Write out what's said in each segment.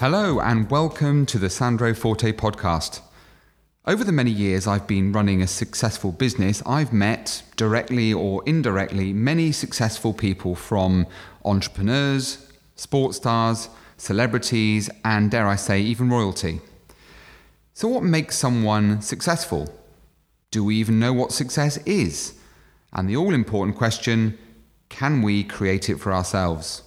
Hello, and welcome to the Sandro Forte podcast. Over the many years I've been running a successful business, I've met, directly or indirectly, many successful people from entrepreneurs, sports stars, celebrities, and dare I say, even royalty. So, what makes someone successful? Do we even know what success is? And the all important question can we create it for ourselves?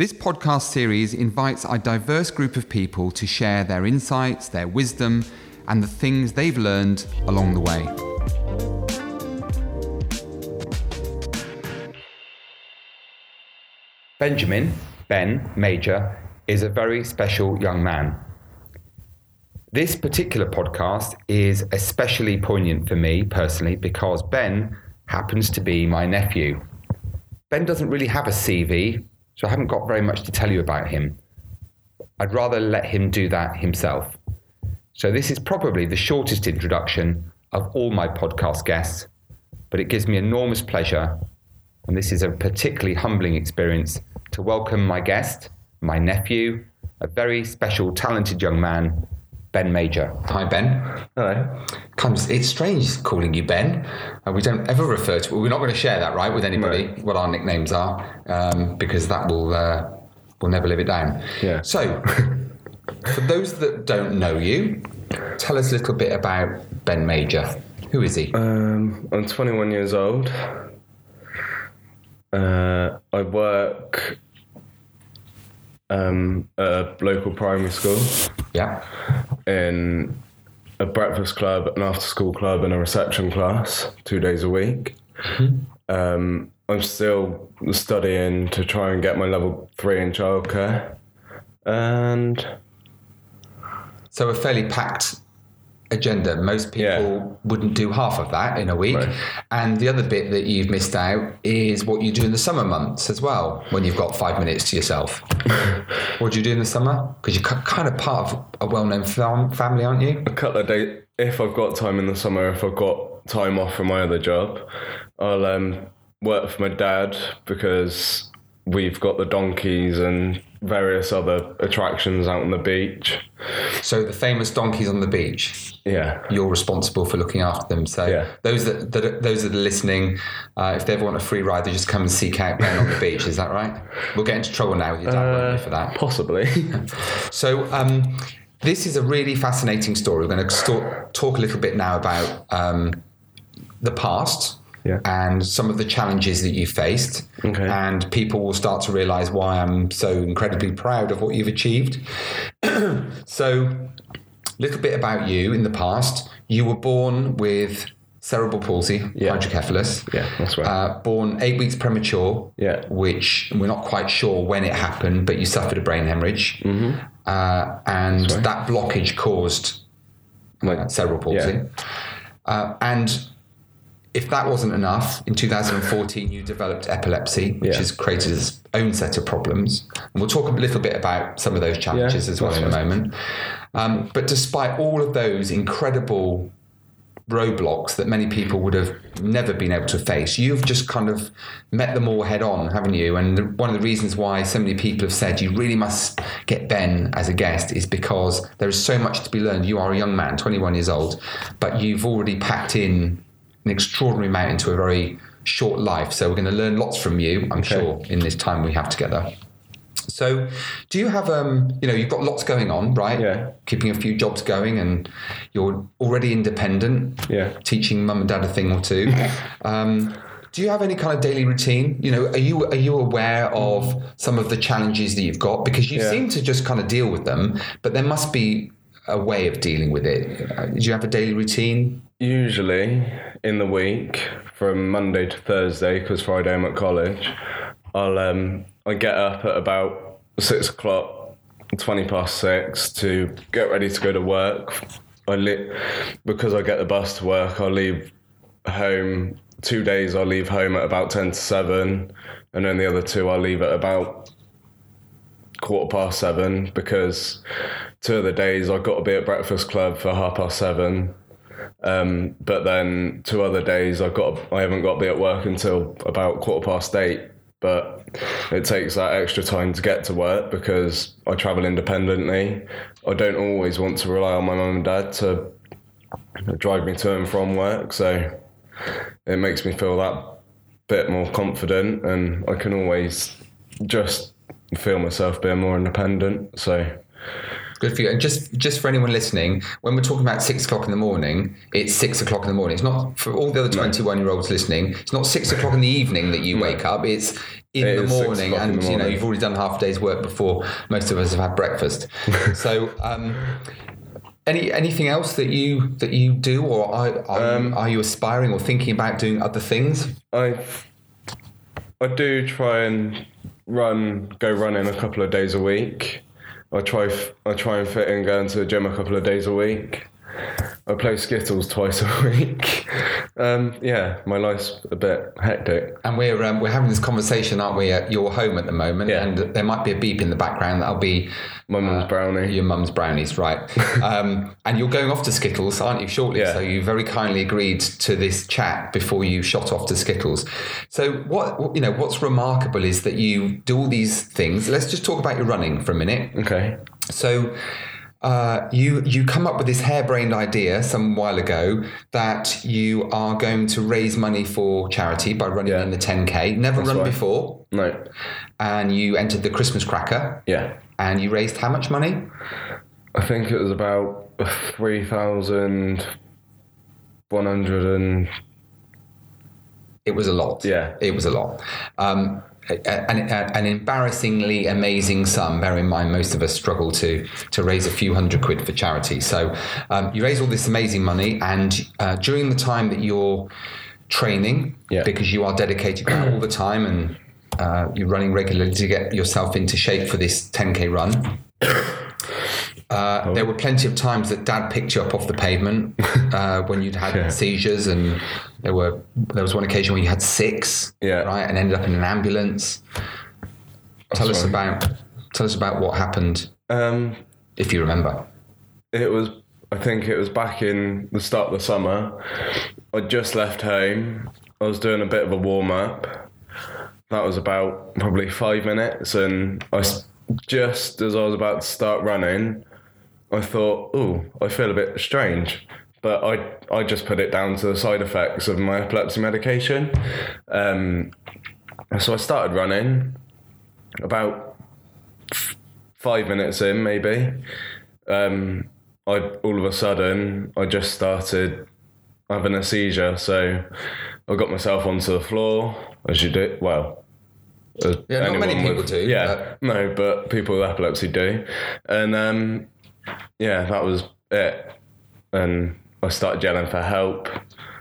This podcast series invites a diverse group of people to share their insights, their wisdom, and the things they've learned along the way. Benjamin, Ben Mager, is a very special young man. This particular podcast is especially poignant for me personally because Ben happens to be my nephew. Ben doesn't really have a CV, so I haven't got very much to tell you about him. I'd rather let him do that himself. So, this is probably the shortest introduction of all my podcast guests, but it gives me enormous pleasure, and this is a particularly humbling experience to welcome my guest, my nephew, a very special, talented young man, Ben Mager. Hi, Ben. Hello. Comes, it's strange calling you Ben. Uh, we don't ever refer to. We're not going to share that, right, with anybody. Right. What our nicknames are, um, because that will uh, will never live it down. Yeah. So, for those that don't know you, tell us a little bit about Ben Mager. Who is he? Um, I'm 21 years old. Uh, I work um, a local primary school yeah. in a breakfast club, an after school club, and a reception class two days a week. Um, I'm still studying to try and get my level three in childcare. And So a fairly packed agenda. Most people Yeah. wouldn't do half of that in a week. Right. And the other bit that you've missed out is what you do in the summer months as well, when you've got five minutes to yourself. what do you do in the summer? Because you're kind of part of a well-known fam- family, aren't you? a couple of days if I've got time in the summer, if I've got time off from my other job, I'll um, work for my dad because we've got the donkeys and various other attractions out on the beach. So the famous donkeys on the beach. Yeah. You're responsible for looking after them. So Yeah. those that, that are- those that are listening, uh, if they ever want a free ride, they just come and seek out Ben on the beach. Is that right? We'll get into trouble now with your dad won't for that. Possibly. So, um, this is a really fascinating story. We're going to talk a little bit now about um, the past Yeah. and some of the challenges that you faced. Okay. And people will start to realize why I'm so incredibly proud of what you've achieved. so, a little bit about you in the past. You were born with cerebral palsy, Yeah. hydrocephalus. yeah, that's right. Uh, born eight weeks premature, Yeah. which we're not quite sure when it happened, but you suffered a brain hemorrhage, Mm-hmm. uh, and that blockage caused uh, cerebral palsy. Yeah. Uh, and if that wasn't enough, in 2014 you developed epilepsy, which Yeah. has created its own set of problems. And we'll talk a little bit about some of those challenges Yeah, as well in a moment. Um, but despite all of those incredible roadblocks that many people would have never been able to face. You've just kind of met them all head on, haven't you? And the- one of the reasons why so many people have said you really must get Ben as a guest is because there is so much to be learned. You are a young man, 21 years old, but you've already packed in an extraordinary amount into a very short life. So we're going to learn lots from you, I'm sure, in this time we have together. So, do you have um, you know, you've got lots going on, right? Yeah. Keeping a few jobs going, and you're already independent. Yeah. Teaching mum and dad a thing or two. Um, do you have any kind of daily routine? You know, are you are you aware of some of the challenges that you've got? Because you Yeah. seem to just kind of deal with them, but there must be a way of dealing with it. Uh, Do you have a daily routine? Usually in the week, from Monday to Thursday, because Friday I'm at college, I'll um, I get up at about six o'clock, twenty past six, to get ready to go to work. I li- because I get the bus to work. I'll leave home two days. I'll leave home at about ten to seven, and then the other two I'll leave at about quarter past seven because two of the days I've got to be at Breakfast Club for half past seven. Um, but then two other days I've got I haven't got to be at work until about quarter past eight but it takes that extra time to get to work because I travel independently. I don't always want to rely on my mum and dad to drive me to and from work, so it makes me feel that bit more confident, and I can always just feel myself being more independent. So Good for you. And just just for anyone listening, when we're talking about six o'clock in the morning, it's six o'clock in the morning. It's not for all the other twenty-one year olds listening. It's not six o'clock in the evening that you wake up. It's in It the morning, in and the you know you've already done half a day's work before most of us have had breakfast. so. Um, any anything else that you that you do, or are, are, Um, you, are you aspiring or thinking about doing other things? I I do try and run, go running a couple of days a week. I try I try and fit in going to the gym a couple of days a week. I play skittles twice a week. Um, yeah, my life's a bit hectic. And we're um, we're having this conversation, aren't we, at your home at the moment? Yeah. And there might be a beep in the background. That'll be My mum's brownie. your mum's brownies, right? um, and you're going off to Skittles, aren't you? Shortly. Yeah. So you very kindly agreed to this chat before you shot off to Skittles. So what you know, what's remarkable is that you do all these things. Let's just talk about your running for a minute. Okay. So uh, you you come up with this harebrained idea some while ago that you are going to raise money for charity by running Yeah. in the 10k. Never run right. before, No. and you entered the Christmas cracker, Yeah. and you raised how much money? I think it was about three thousand one hundred and It was a lot. Yeah. it was a lot. Um, an, an embarrassingly amazing sum. Bear in mind, most of us struggle to to raise a few hundred quid for charity. So um, you raise all this amazing money, and uh, during the time that you're training, Yeah. because you are dedicated all the time, and uh, you're running regularly to get yourself into shape for this 10k run. Uh, There were plenty of times that Dad picked you up off the pavement uh, when you'd had Yeah. seizures, and there were there was one occasion where you had six, Yeah. right, and ended up in an ambulance. Tell us Sorry. about tell us about what happened, um, if you remember. It was, I think it was back in the start of the summer. I just left home. I was doing a bit of a warm up. That was about probably five minutes, and I just as I was about to start running, I thought, "Oh, I feel a bit strange," but I I just put it down to the side effects of my epilepsy medication. Um, so I started running. About f- five minutes in, maybe um, I all of a sudden I just started having a seizure. So I got myself onto the floor, as you do. Well, Yeah, not many people do, Yeah, no, but people with epilepsy do, and um, yeah, that was it. And I started yelling for help.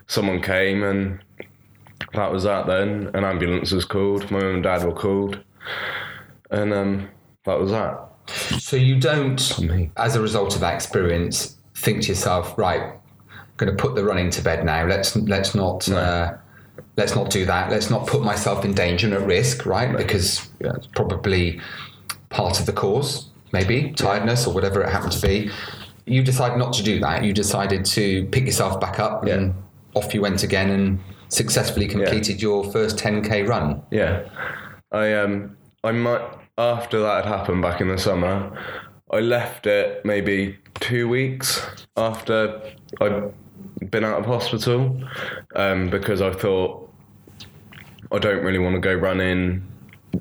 Someone came, and that was that. Then an ambulance was called. My mum and dad were called, and um, that was that. So you don't, as a result of that experience, think to yourself, right, I'm going to put the running to bed now. Let's let's not uh, let's not do that. Let's not put myself in danger and at risk, right? Because yeah, it's probably part of the cause, maybe tiredness or whatever it happened to be. You decided not to do that. You decided to pick yourself back up and off you went again and successfully completed your first 10k run. Yeah, I um, I might after that had happened back in the summer. I left it maybe two weeks after I'd been out of hospital um, because I thought I don't really want to go running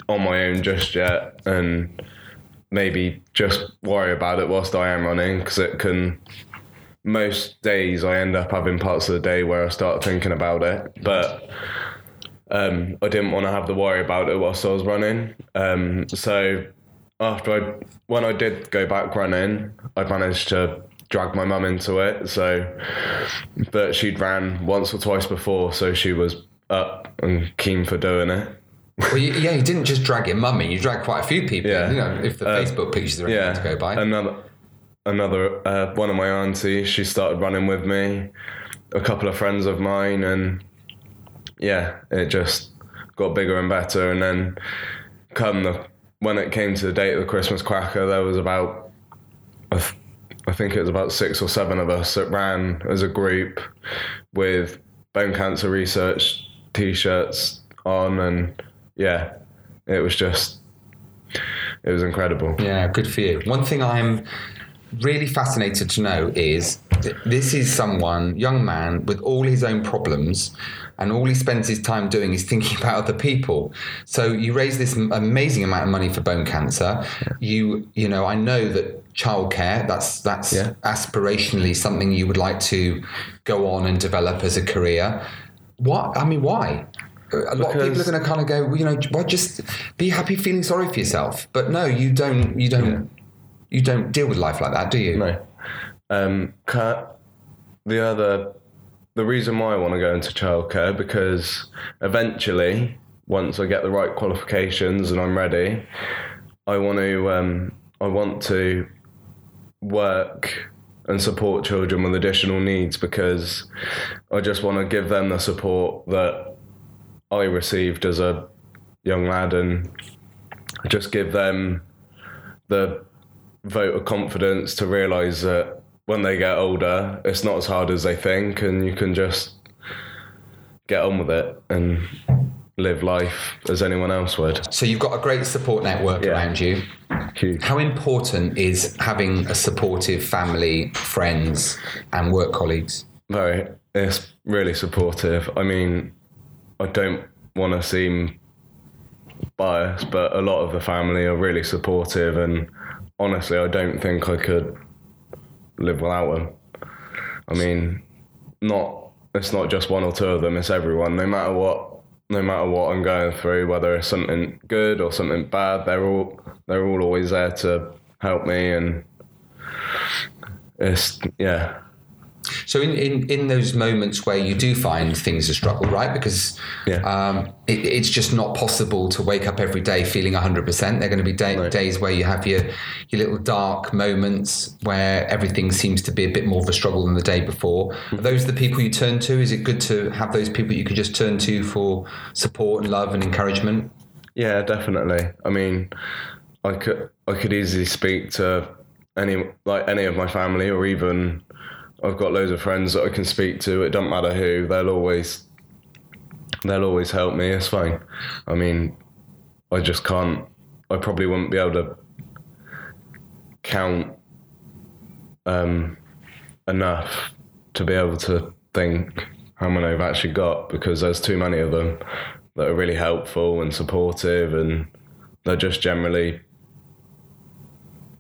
on my own just yet, and maybe just worry about it whilst I am running because it can. Most days I end up having parts of the day where I start thinking about it, but um, I didn't want to have the worry about it whilst I was running. Um, so after I, when I did go back running, I managed to drag my mum into it. So, but she'd ran once or twice before, so she was up and keen for doing it. Well, you, yeah, you didn't just drag your mummy; you dragged quite a few people. Yeah. You know, if the Facebook pictures are Yeah, to go by. another, another uh, one of my aunties. She started running with me. A couple of friends of mine, and yeah, it just got bigger and better. And then, come the when it came to the date of the Christmas cracker, there was about, I, th- I think it was about six or seven of us that ran as a group with bone cancer research t-shirts on, and yeah, it was just, it was incredible. Yeah, good for you. One thing I'm really fascinated to know is this is someone, young man, with all his own problems, and all he spends his time doing is thinking about other people. So you raise this amazing amount of money for bone cancer. You, you know, I know that childcare that's that's Yeah. aspirationally something you would like to go on and develop as a career. What I mean, why? A lot of people are going to kind of go, well, you know, why just be happy, feeling sorry for yourself? But no, you don't. You don't. You don't deal with life like that, do you? No. Um, the other, the reason why I want to go into childcare because eventually, once I get the right qualifications and I'm ready, I want to, um, I want to work and support children with additional needs because I just want to give them the support that I received as a young lad and just give them the vote of confidence to realize that when they get older, it's not as hard as they think, and you can just get on with it and live life as anyone else would. So you've got a great support network Yeah. around you. Huge. How important is having a supportive family, friends, and work colleagues? Very, it's really supportive. I mean, I don't want to seem biased, but a lot of the family are really supportive, and honestly, I don't think I could live without them. I mean, not it's not just one or two of them; it's everyone. No matter what, no matter what I'm going through, whether it's something good or something bad, they're all they're all always there to help me, and it's yeah. So in, in, in those moments where you do find things a struggle, right? Because Yeah. um, it, it's just not possible to wake up every day feeling 100%. There are going to be day, Right. days where you have your, your little dark moments where everything seems to be a bit more of a struggle than the day before. Are those the people you turn to? Is it good to have those people you can just turn to for support and love and encouragement? Yeah, definitely. I mean, I could I could easily speak to any like any of my family or even I've got loads of friends that I can speak to. It doesn't matter who. They'll always they'll always help me. It's fine. I mean, I just can't. I probably wouldn't be able to count um, enough to be able to think how many I've actually got because there's too many of them that are really helpful and supportive and they're just generally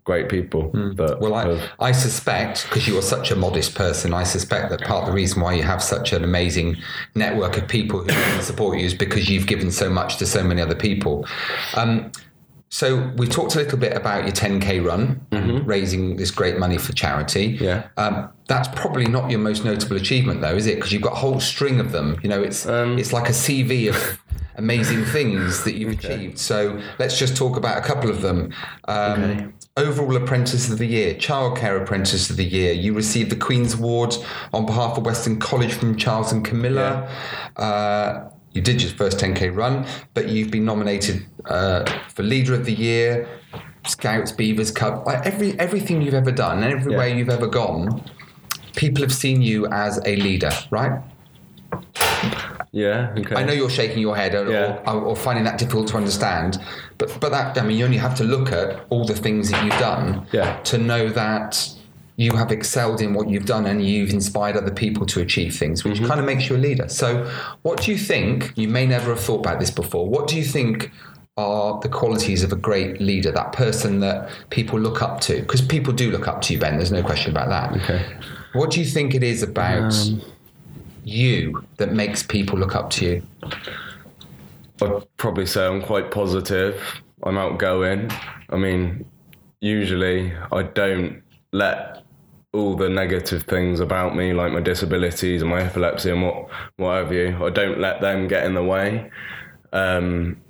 great people that Well, I, have, I suspect, because you are such a modest person, I suspect that part of the reason why you have such an amazing network of people who can support you is because you've given so much to so many other people. Um, so we talked a little bit about your 10k run and raising this great money for charity. Mm-hmm. Yeah. Um, that's probably not your most notable achievement, though, is it? Because you've got a whole string of them. You know, it's Um, it's like a CV of amazing things that you've achieved. So let's just talk about a couple of them. Um, Overall Apprentice of the Year, Childcare Apprentice of the Year. You received the Queen's Award on behalf of Weston College from Charles and Camilla. Uh, you did your first 10k run, but you've been nominated uh, for Leader of the Year, Scouts, Beavers Cup, like every everything you've ever done, and everywhere Yeah. you've ever gone. People have seen you as a leader, right? Yeah okay I know you're shaking your head or, Yeah. or, or finding that difficult to understand, but but that I mean you only have to look at all the things that you've done Yeah. to know that you have excelled in what you've done and you've inspired other people to achieve things, which mm-hmm. kind of makes you a leader. So, what do you think? You may never have thought about this before. What do you think? Are the qualities of a great leader, that person that people look up to? Because people do look up to you, Ben, there's no question about that. Okay. What do you think it is about um, you that makes people look up to you? I'd probably say I'm quite positive. I'm outgoing. I mean, usually I don't let all the negative things about me, like my disabilities and my epilepsy and what what have you, I don't let them get in the way. Um,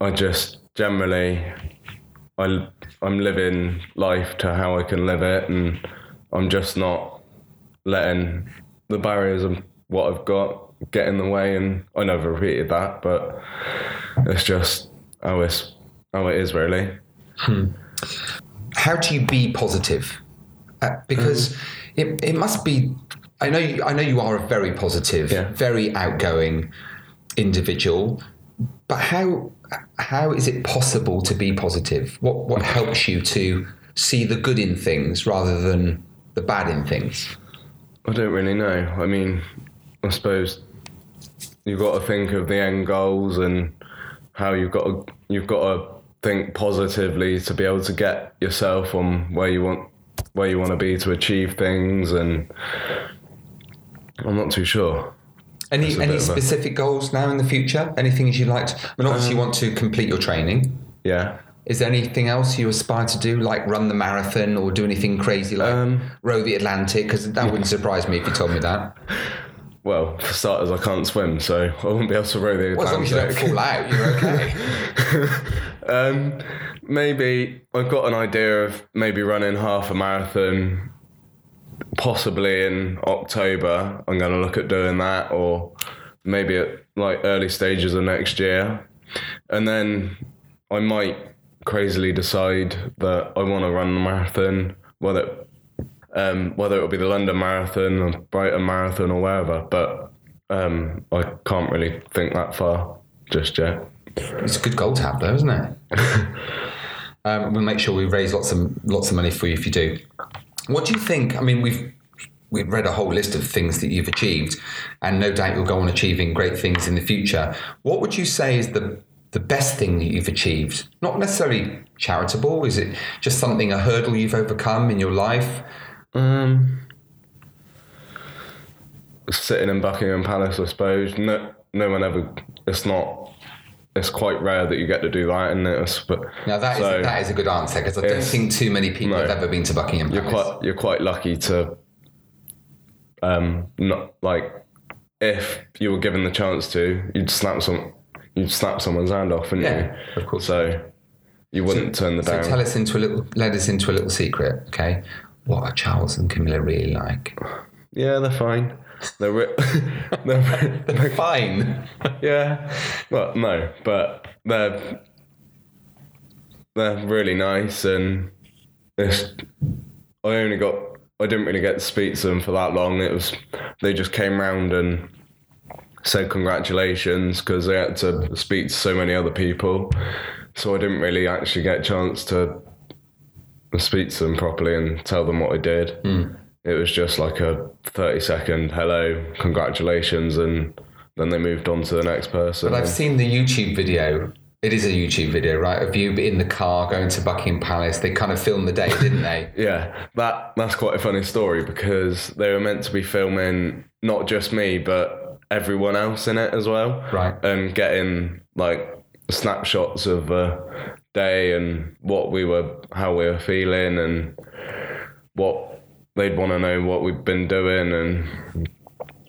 I just generally, I I'm living life to how I can live it, and I'm just not letting the barriers of what I've got get in the way. And I never repeated that, but it's just how it's how it is really. how do you be positive? Uh, because it, it must be. I know you, I know you are a very positive, Yeah. very outgoing individual. but how how is it possible to be positive? What what helps you to see the good in things rather than the bad in things? I don't really know. I mean, I suppose you've got to think of the end goals and how you've got to you've got to think positively to be able to get yourself on where you want where you want to be to achieve things and I'm not too sure. Any any of a- specific goals now in the future? Anything you'd like to? I mean, obviously, you um, want to complete your training. Yeah. Is there anything else you aspire to do, like run the marathon or do anything crazy like Um, row the Atlantic? Because that wouldn't surprise me if you told me that. Well, for starters, I can't swim, so I wouldn't be able to row the Well, as long as you don't Atlantic. fall out, you're okay. Um, maybe I've got an idea of maybe running half a marathon, possibly in October. I'm going to look at doing that, or maybe at like early stages of next year, and then I might crazily decide that I want to run the marathon, whether um, whether it'll be the London Marathon or Brighton Marathon or wherever. But um, I can't really think that far just yet. It's a good goal to have, though, isn't it? um, we'll make sure we raise lots of lots of money for you if you do. What do you think? I mean, we've we've read a whole list of things that you've achieved, and no doubt you'll go on achieving great things in the future. What would you say is the the best thing that you've achieved? Not necessarily charitable. Is it just something a hurdle you've overcome in your life? Um, sitting in Buckingham Palace, I suppose. No, no one ever. It's not. It's quite rare that you get to do that, and it's but Now that is so that is a good answer because I don't think too many people no. have ever been to Buckingham Palace. you're quite you're quite lucky to. Um, not like if you were given the chance to, you'd snap some, you'd snap someone's hand off, wouldn't Yeah, you? of course. So you wouldn't turn the So down. So tell us into a little, let us into a little secret, okay? What are Charles and Camilla really like? yeah, they're fine. They're, re- they're, They're fine. Yeah. Well, no, but they're they're really nice, and it's. I only got. I didn't really get to speak to them for that long. It was. They just came round and said congratulations because they had to speak to so many other people, so I didn't really actually get a chance to speak to them properly and tell them what I did. Hmm. It was just like a thirty second hello, congratulations, and then they moved on to the next person. But I've seen the YouTube video. It is a YouTube video, right? Of you in the car going to Buckingham Palace. They kind of filmed the day, didn't they? Yeah, that that's quite a funny story because they were meant to be filming not just me but everyone else in it as well. Right. And getting like snapshots of the day and what we were how we were feeling and what they'd want to know what we've been doing and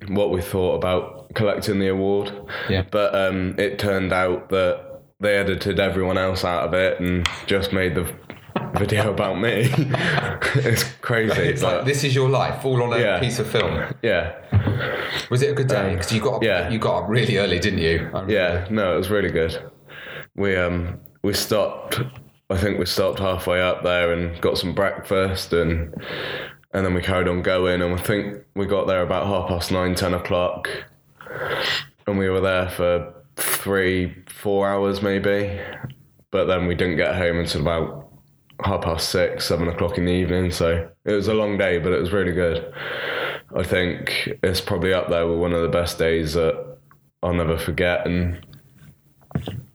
what we thought about collecting the award. Yeah. But um, it turned out that they edited everyone else out of it and just made the video about me. it's crazy. It's but like this is your life, all on a Yeah. piece of film. yeah, Was it a good day? Because you got up, yeah. you got up really early, didn't you? Yeah. No, it was really good. We um we stopped. I think we stopped halfway up there and got some breakfast and and then we carried on going and I think we got there about half past nine, ten o'clock, and we were there for three, four hours maybe. But then we didn't get home until about half past six, seven o'clock in the evening. So it was a long day, but it was really good. I think it's probably up there with one of the best days that I'll never forget, and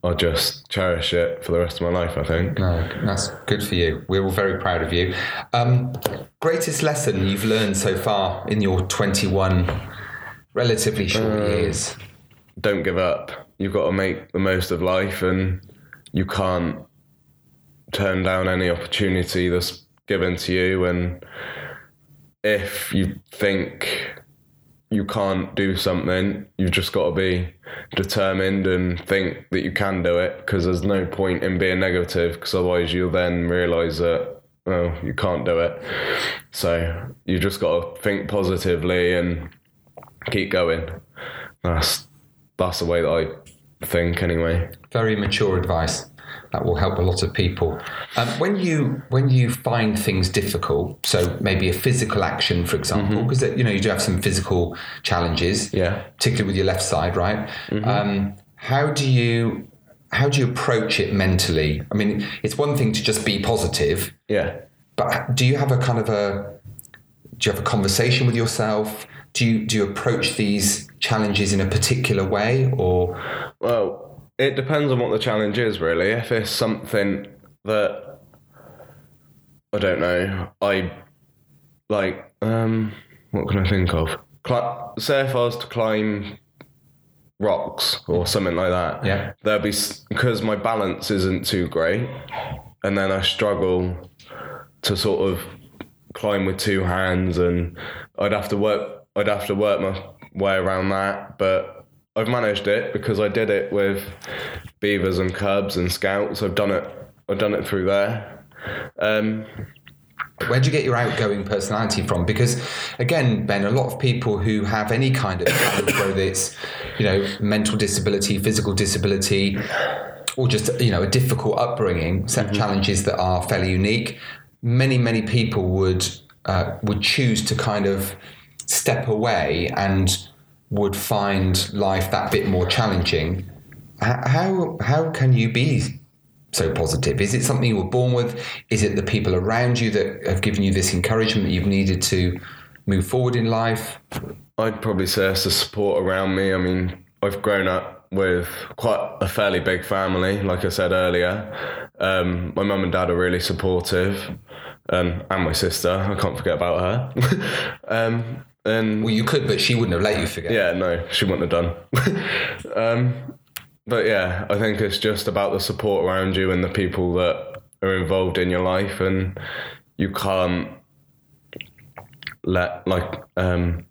I'll just cherish it for the rest of my life. I think. No, that's good for you. We're all very proud of you. Um, greatest lesson you've learned so far in your 21 relatively short years? Don't give up. You've got to make the most of life, and you can't turn down any opportunity that's given to you. And if you think you can't do something, you've just got to be determined and think that you can do it because there's no point in being negative because otherwise you'll then realize that, well, you can't do it. So you just got to think positively and keep going. That's, that's the way that I think anyway. Very mature advice. That will help a lot of people. Um, when you when you find things difficult, so maybe a physical action, for example, because you know you do have some physical challenges, Yeah. particularly with your left side, right? Um, how do you how do you approach it mentally? I mean, it's one thing to just be positive, Yeah. but do you have a kind of a do you have a conversation with yourself? Do you do you approach these challenges in a particular way, or Well, it depends on what the challenge is, really. If it's something that I don't know, I like. Um, what can I think of? Cli- say if I was to climb rocks or something like that. Yeah. There'd be because my balance isn't too great, and then I struggle to sort of climb with two hands, and I'd have to work. I'd have to work my way around that, but I've managed it because I did it with beavers and cubs and scouts. I've done it. I've done it through there. Um, where do you get your outgoing personality from? Because again, Ben, a lot of people who have any kind of whether it's you know mental disability, physical disability, or just you know a difficult upbringing, set challenges that are fairly unique. Many many people would uh, would choose to kind of step away and would find life that bit more challenging. How how can you be so positive? Is it something you were born with? Is it the people around you that have given you this encouragement that you've needed to move forward in life? I'd probably say it's the support around me. I mean, I've grown up with quite a fairly big family, like I said earlier. Um, my mum and dad are really supportive, um, and my sister. I can't forget about her. um, and Well, you could, but she wouldn't have let you forget. yeah, no, she wouldn't have done. um, but yeah, I think it's just about the support around you and the people that are involved in your life, and you can't let like um,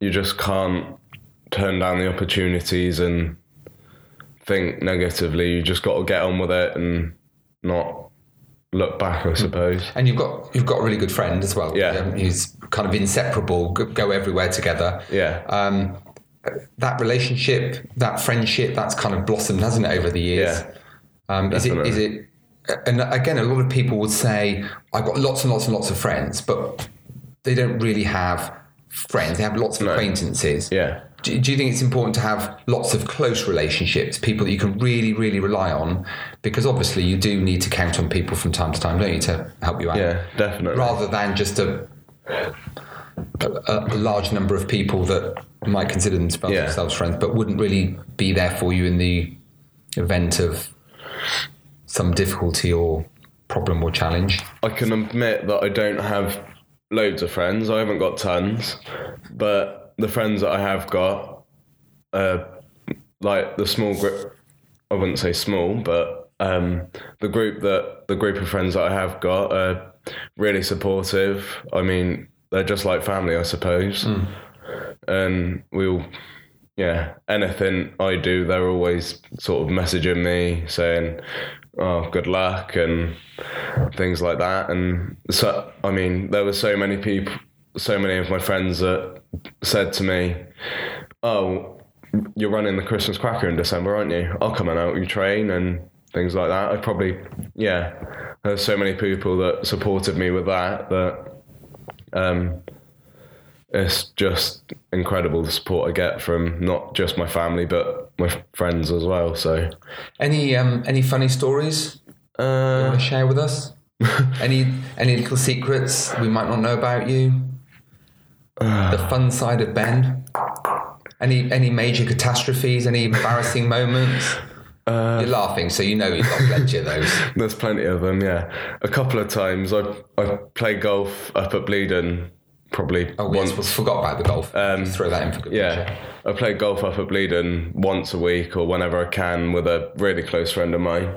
you just can't turn down the opportunities and think negatively. You just got to get on with it and not look back, I suppose. And you've got you've got a really good friend as well. Yeah. Um, who's kind of inseparable, go, go everywhere together. Yeah, Um, that relationship, that friendship, that's kind of blossomed, hasn't it, over the years? Yeah, Um, is it? Is it? And again, a lot of people would say, "I've got lots and lots and lots of friends," but they don't really have friends. They have lots of acquaintances. yeah. Do, do you think it's important to have lots of close relationships, people that you can really, really rely on? Because obviously, you do need to count on people from time to time, don't you, to help you out? Yeah, definitely. Rather than just a, a, a large number of people that might consider themselves, Yeah. themselves friends, but wouldn't really be there for you in the event of some difficulty or problem or challenge. I can admit that I don't have loads of friends. I haven't got tons, but the friends that I have got, uh, like the small group, I wouldn't say small, but um, the group that the group of friends that I have got are really supportive. I mean, they're just like family, I suppose, and we'll. Yeah, anything I do, they're always sort of messaging me saying, "Oh, good luck," and things like that. And so, I mean, there were so many people, so many of my friends that said to me, "Oh, you're running the Christmas Cracker in December, aren't you? I'll come and help you train and things like that." I probably, yeah, there's so many people that supported me with that that. Um, it's just incredible the support I get from not just my family but my friends as well. So, Any um, any funny stories you uh, want to share with us? any any little secrets we might not know about you? The fun side of Ben. Any any major catastrophes? Any embarrassing moments? You're laughing, so you know you've got plenty of those. There's plenty of them, yeah. A couple of times I I played golf up at Bleadon, probably Oh, once. yes, we forgot about the golf. Just throw that in for good Yeah, measure. I play golf up at Bleadon once a week or whenever I can with a really close friend of mine,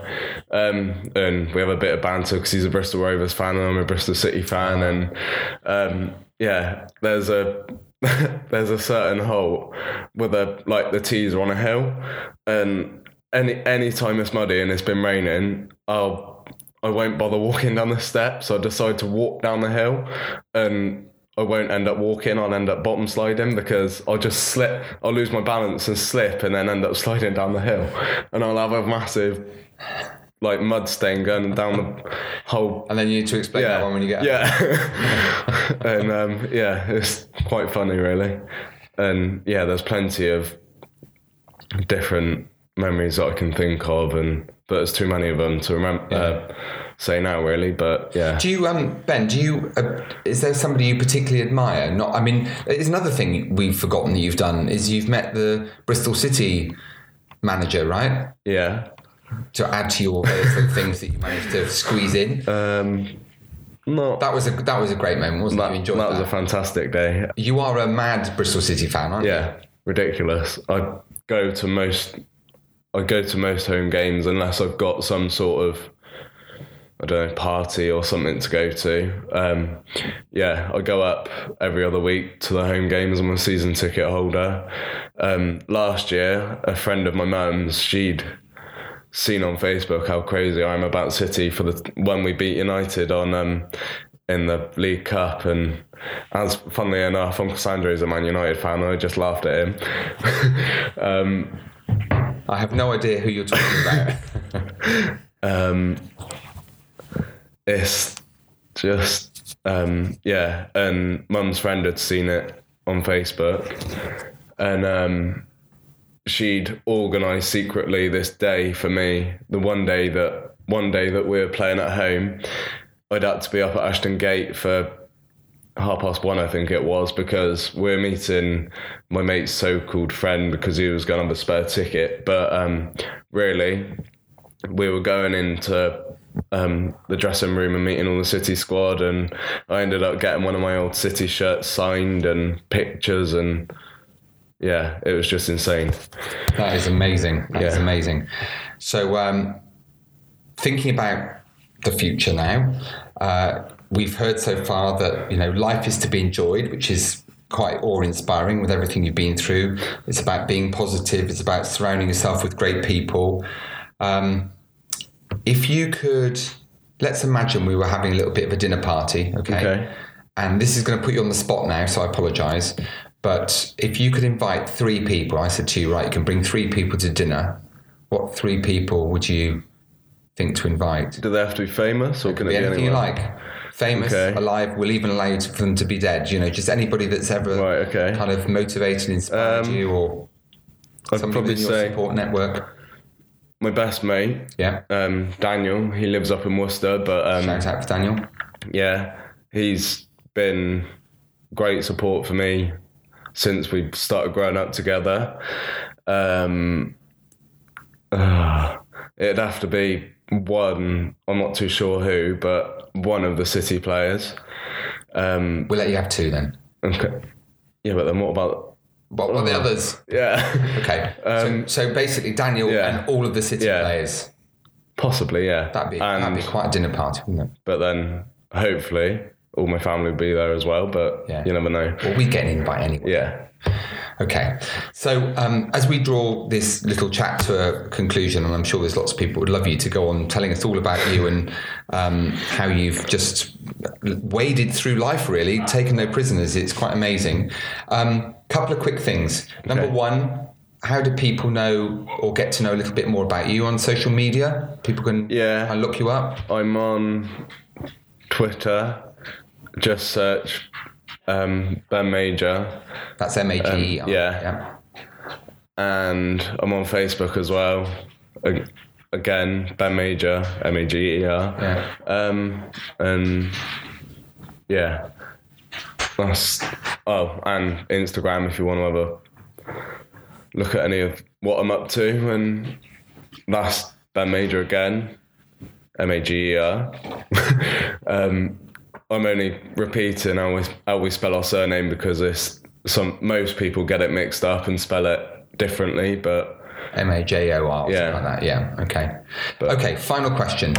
um, and we have a bit of banter because he's a Bristol Rovers fan and I'm a Bristol City fan, and um, yeah, there's a there's a certain hole with a like the tees are on a hill, and any any time it's muddy and it's been raining, I'll I won't bother walking down the steps. I decide to walk down the hill, and I won't end up walking. I'll end up bottom sliding because I'll just slip. I'll lose my balance and slip, and then end up sliding down the hill, and I'll have a massive like mud stain going down the whole. And then you need to explain that one when you get Yeah, and um, yeah, it's quite funny, really. And yeah, there's plenty of different memories that I can think of, and but there's too many of them to remember uh, say now, really. But yeah, Do you, um, Ben? Do you? Uh, is there somebody you particularly admire? Not. I mean, there's another thing we've forgotten that you've done is you've met the Bristol City manager, right? yeah. To add to your various things that you managed to squeeze in. Um, not That was a that was a great moment, wasn't it? that, You enjoyed that that. was a fantastic day. you are a mad Bristol City fan, aren't you? Yeah, ridiculous. I go to most. I go to most home games unless I've got some sort of. I don't know, party or something to go to. Um, yeah, I go up every other week to the home games. I'm a season ticket holder. Um, last year, a friend of my mum's, she'd seen on Facebook how crazy I am about City for the when we beat United on um, in the League Cup, and as funnily enough, Uncle Sandro is a Man United fan, and I just laughed at him. um, I have no idea who you're talking about. um, it's just um, yeah, and Mum's friend had seen it on Facebook, and um, she'd organised secretly this day for me. The one day that one day that we were playing at home, I'd had to be up at Ashton Gate for half past one, I think it was, because we're meeting my mate's so-called friend because he was going to have a spare ticket. But um, really, we were going into um, the dressing room and meeting all the City squad, and I ended up getting one of my old City shirts signed and pictures, and yeah, it was just insane. That is amazing. That is Yeah. amazing. So, um, thinking about the future now, uh, we've heard so far that you know life is to be enjoyed, which is quite awe-inspiring with everything you've been through. It's about being positive. It's about surrounding yourself with great people. Um, if you could, let's imagine we were having a little bit of a dinner party, okay? Okay. And this is going to put you on the spot now, so I apologise. But if you could invite three people, I said to you, right, you can bring three people to dinner. What three people would you think to invite? Do they have to be famous, or can Could it be anything you like. Famous, Okay. alive. We'll even allow you to- for them to be dead. You know, just anybody that's ever Right, okay. kind of motivated, inspired Um, you, or I'd probably your say support network. my best mate, Yeah. um, Daniel. He lives up in Worcester, but um, Shout out for Daniel. yeah, he's been great support for me since we started growing up together. Um, uh, it'd have to be one. I'm not too sure who, but one of the City players. Um, We'll let you have two then. okay. Yeah, but then what about? What are the others? Yeah, Okay. Um, so, so basically, Daniel yeah. and all of the City Yeah. players. possibly. Yeah, That'd be and that'd be quite a dinner party, wouldn't it? but then hopefully all my family will be there as well. But Yeah. you never know. Well, we get an invite anyway. Yeah. Okay. So um, as we draw this little chat to a conclusion, and I'm sure there's lots of people would love you to go on telling us all about you and um, how you've just waded through life, really, taken no prisoners. It's quite amazing. Um, couple of quick things. Number Okay. one, how do people know or get to know a little bit more about you on social media? People can Yeah. look you up. I'm on Twitter. Just search um, Ben Mager, That's M A G E R. Um, yeah. and I'm on Facebook as well. Again, Ben Mager, M A G E R. Yeah. Um, and yeah, that's oh, and Instagram if you want to a look at any of what I'm up to, and that's Ben Mager again, M A G E R. um, I'm only repeating how we how we spell our surname because it's some most people get it mixed up and spell it differently, but M A J O R. Yeah. Something like that. Yeah. Okay. okay. Final question.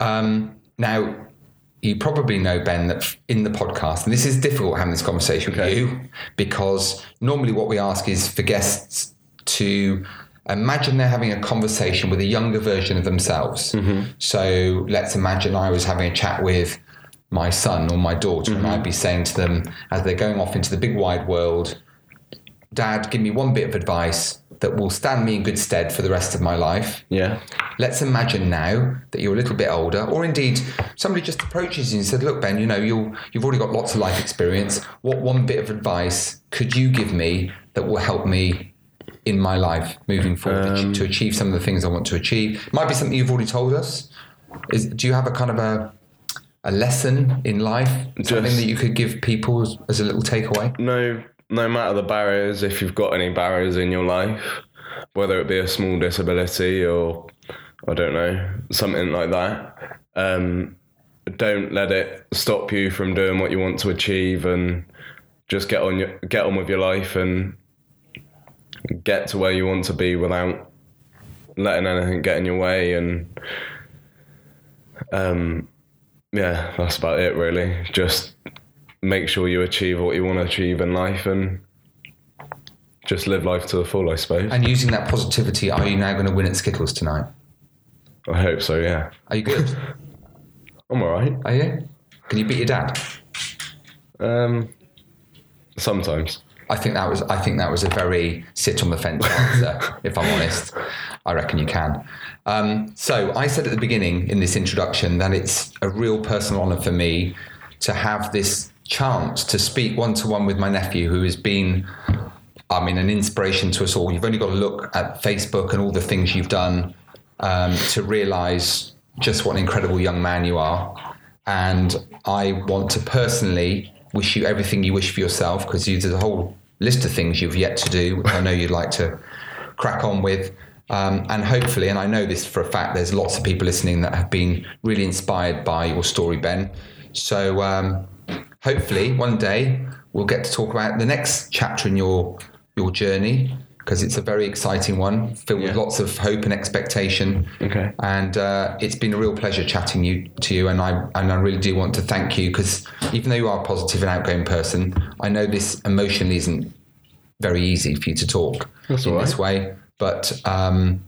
Um, now, you probably know Ben that in the podcast, and this is difficult having this conversation with you because normally what we ask is for guests to imagine they're having a conversation with a younger version of themselves. Mm-hmm. So let's imagine I was having a chat with my son or my daughter, and Mm-hmm. I'd be saying to them as they're going off into the big wide world, Dad, give me one bit of advice that will stand me in good stead for the rest of my life. yeah, Let's imagine now that you're a little bit older, or indeed somebody just approaches you and said, "Look, Ben, you know you you've already got lots of life experience. What one bit of advice could you give me that will help me in my life moving forward Um, to achieve some of the things I want to achieve? Might be something you've already told us. Is do you have a kind of a a lesson in life, something that you could give people as, as a little takeaway? no no matter the barriers if you've got any barriers in your life whether it be a small disability or i don't know something like that um, don't let it stop you from doing what you want to achieve and just get on your, get on with your life and get to where you want to be without letting anything get in your way and um, yeah that's about it really just make sure you achieve what you want to achieve in life and just live life to the full, I suppose. And using that positivity, are you now going to win at Skittles tonight? I hope so, yeah. Are you good? I'm all right. are you? Can you beat your dad? Um, sometimes. I think that was I think that was a very sit on the fence answer, if I'm honest. I reckon you can. Um, so I said at the beginning in this introduction that it's a real personal honour for me to have this chance to speak one to one with my nephew, who has been, I mean, an inspiration to us all. You've only got to look at Facebook and all the things you've done um, to realise just what an incredible young man you are. And I want to personally wish you everything you wish for yourself because there's a whole list of things you've yet to do, which I know you'd like to crack on with. Um, and hopefully, and I know this for a fact, there's lots of people listening that have been really inspired by your story, Ben. So um, hopefully, one day we'll get to talk about the next chapter in your your journey because it's a very exciting one, filled with lots of hope and expectation. Okay. And uh, it's been a real pleasure chatting you to you, and I and I really do want to thank you because even though you are a positive and outgoing person, I know this emotionally isn't very easy for you to talk That's in all this way. But um,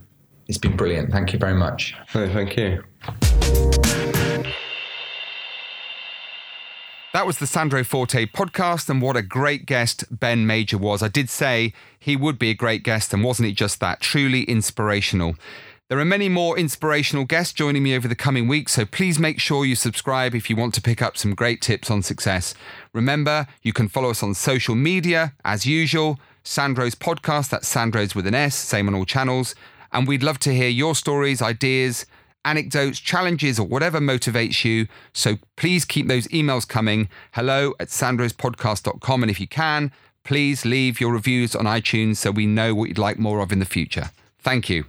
it's been brilliant. Thank you very much. No, thank you. That was the Sandro Forte podcast, and what a great guest Ben Mager was. I did say he would be a great guest, and wasn't he just that? Truly inspirational. There are many more inspirational guests joining me over the coming weeks, so please make sure you subscribe if you want to pick up some great tips on success. Remember, you can follow us on social media as usual. Sandro's podcast, that's Sandro's with an S, same on all channels. And we'd love to hear your stories, ideas, anecdotes, challenges, or whatever motivates you. So please keep those emails coming. Hello at sandrospodcast.com. And if you can, please leave your reviews on iTunes so we know what you'd like more of in the future. Thank you.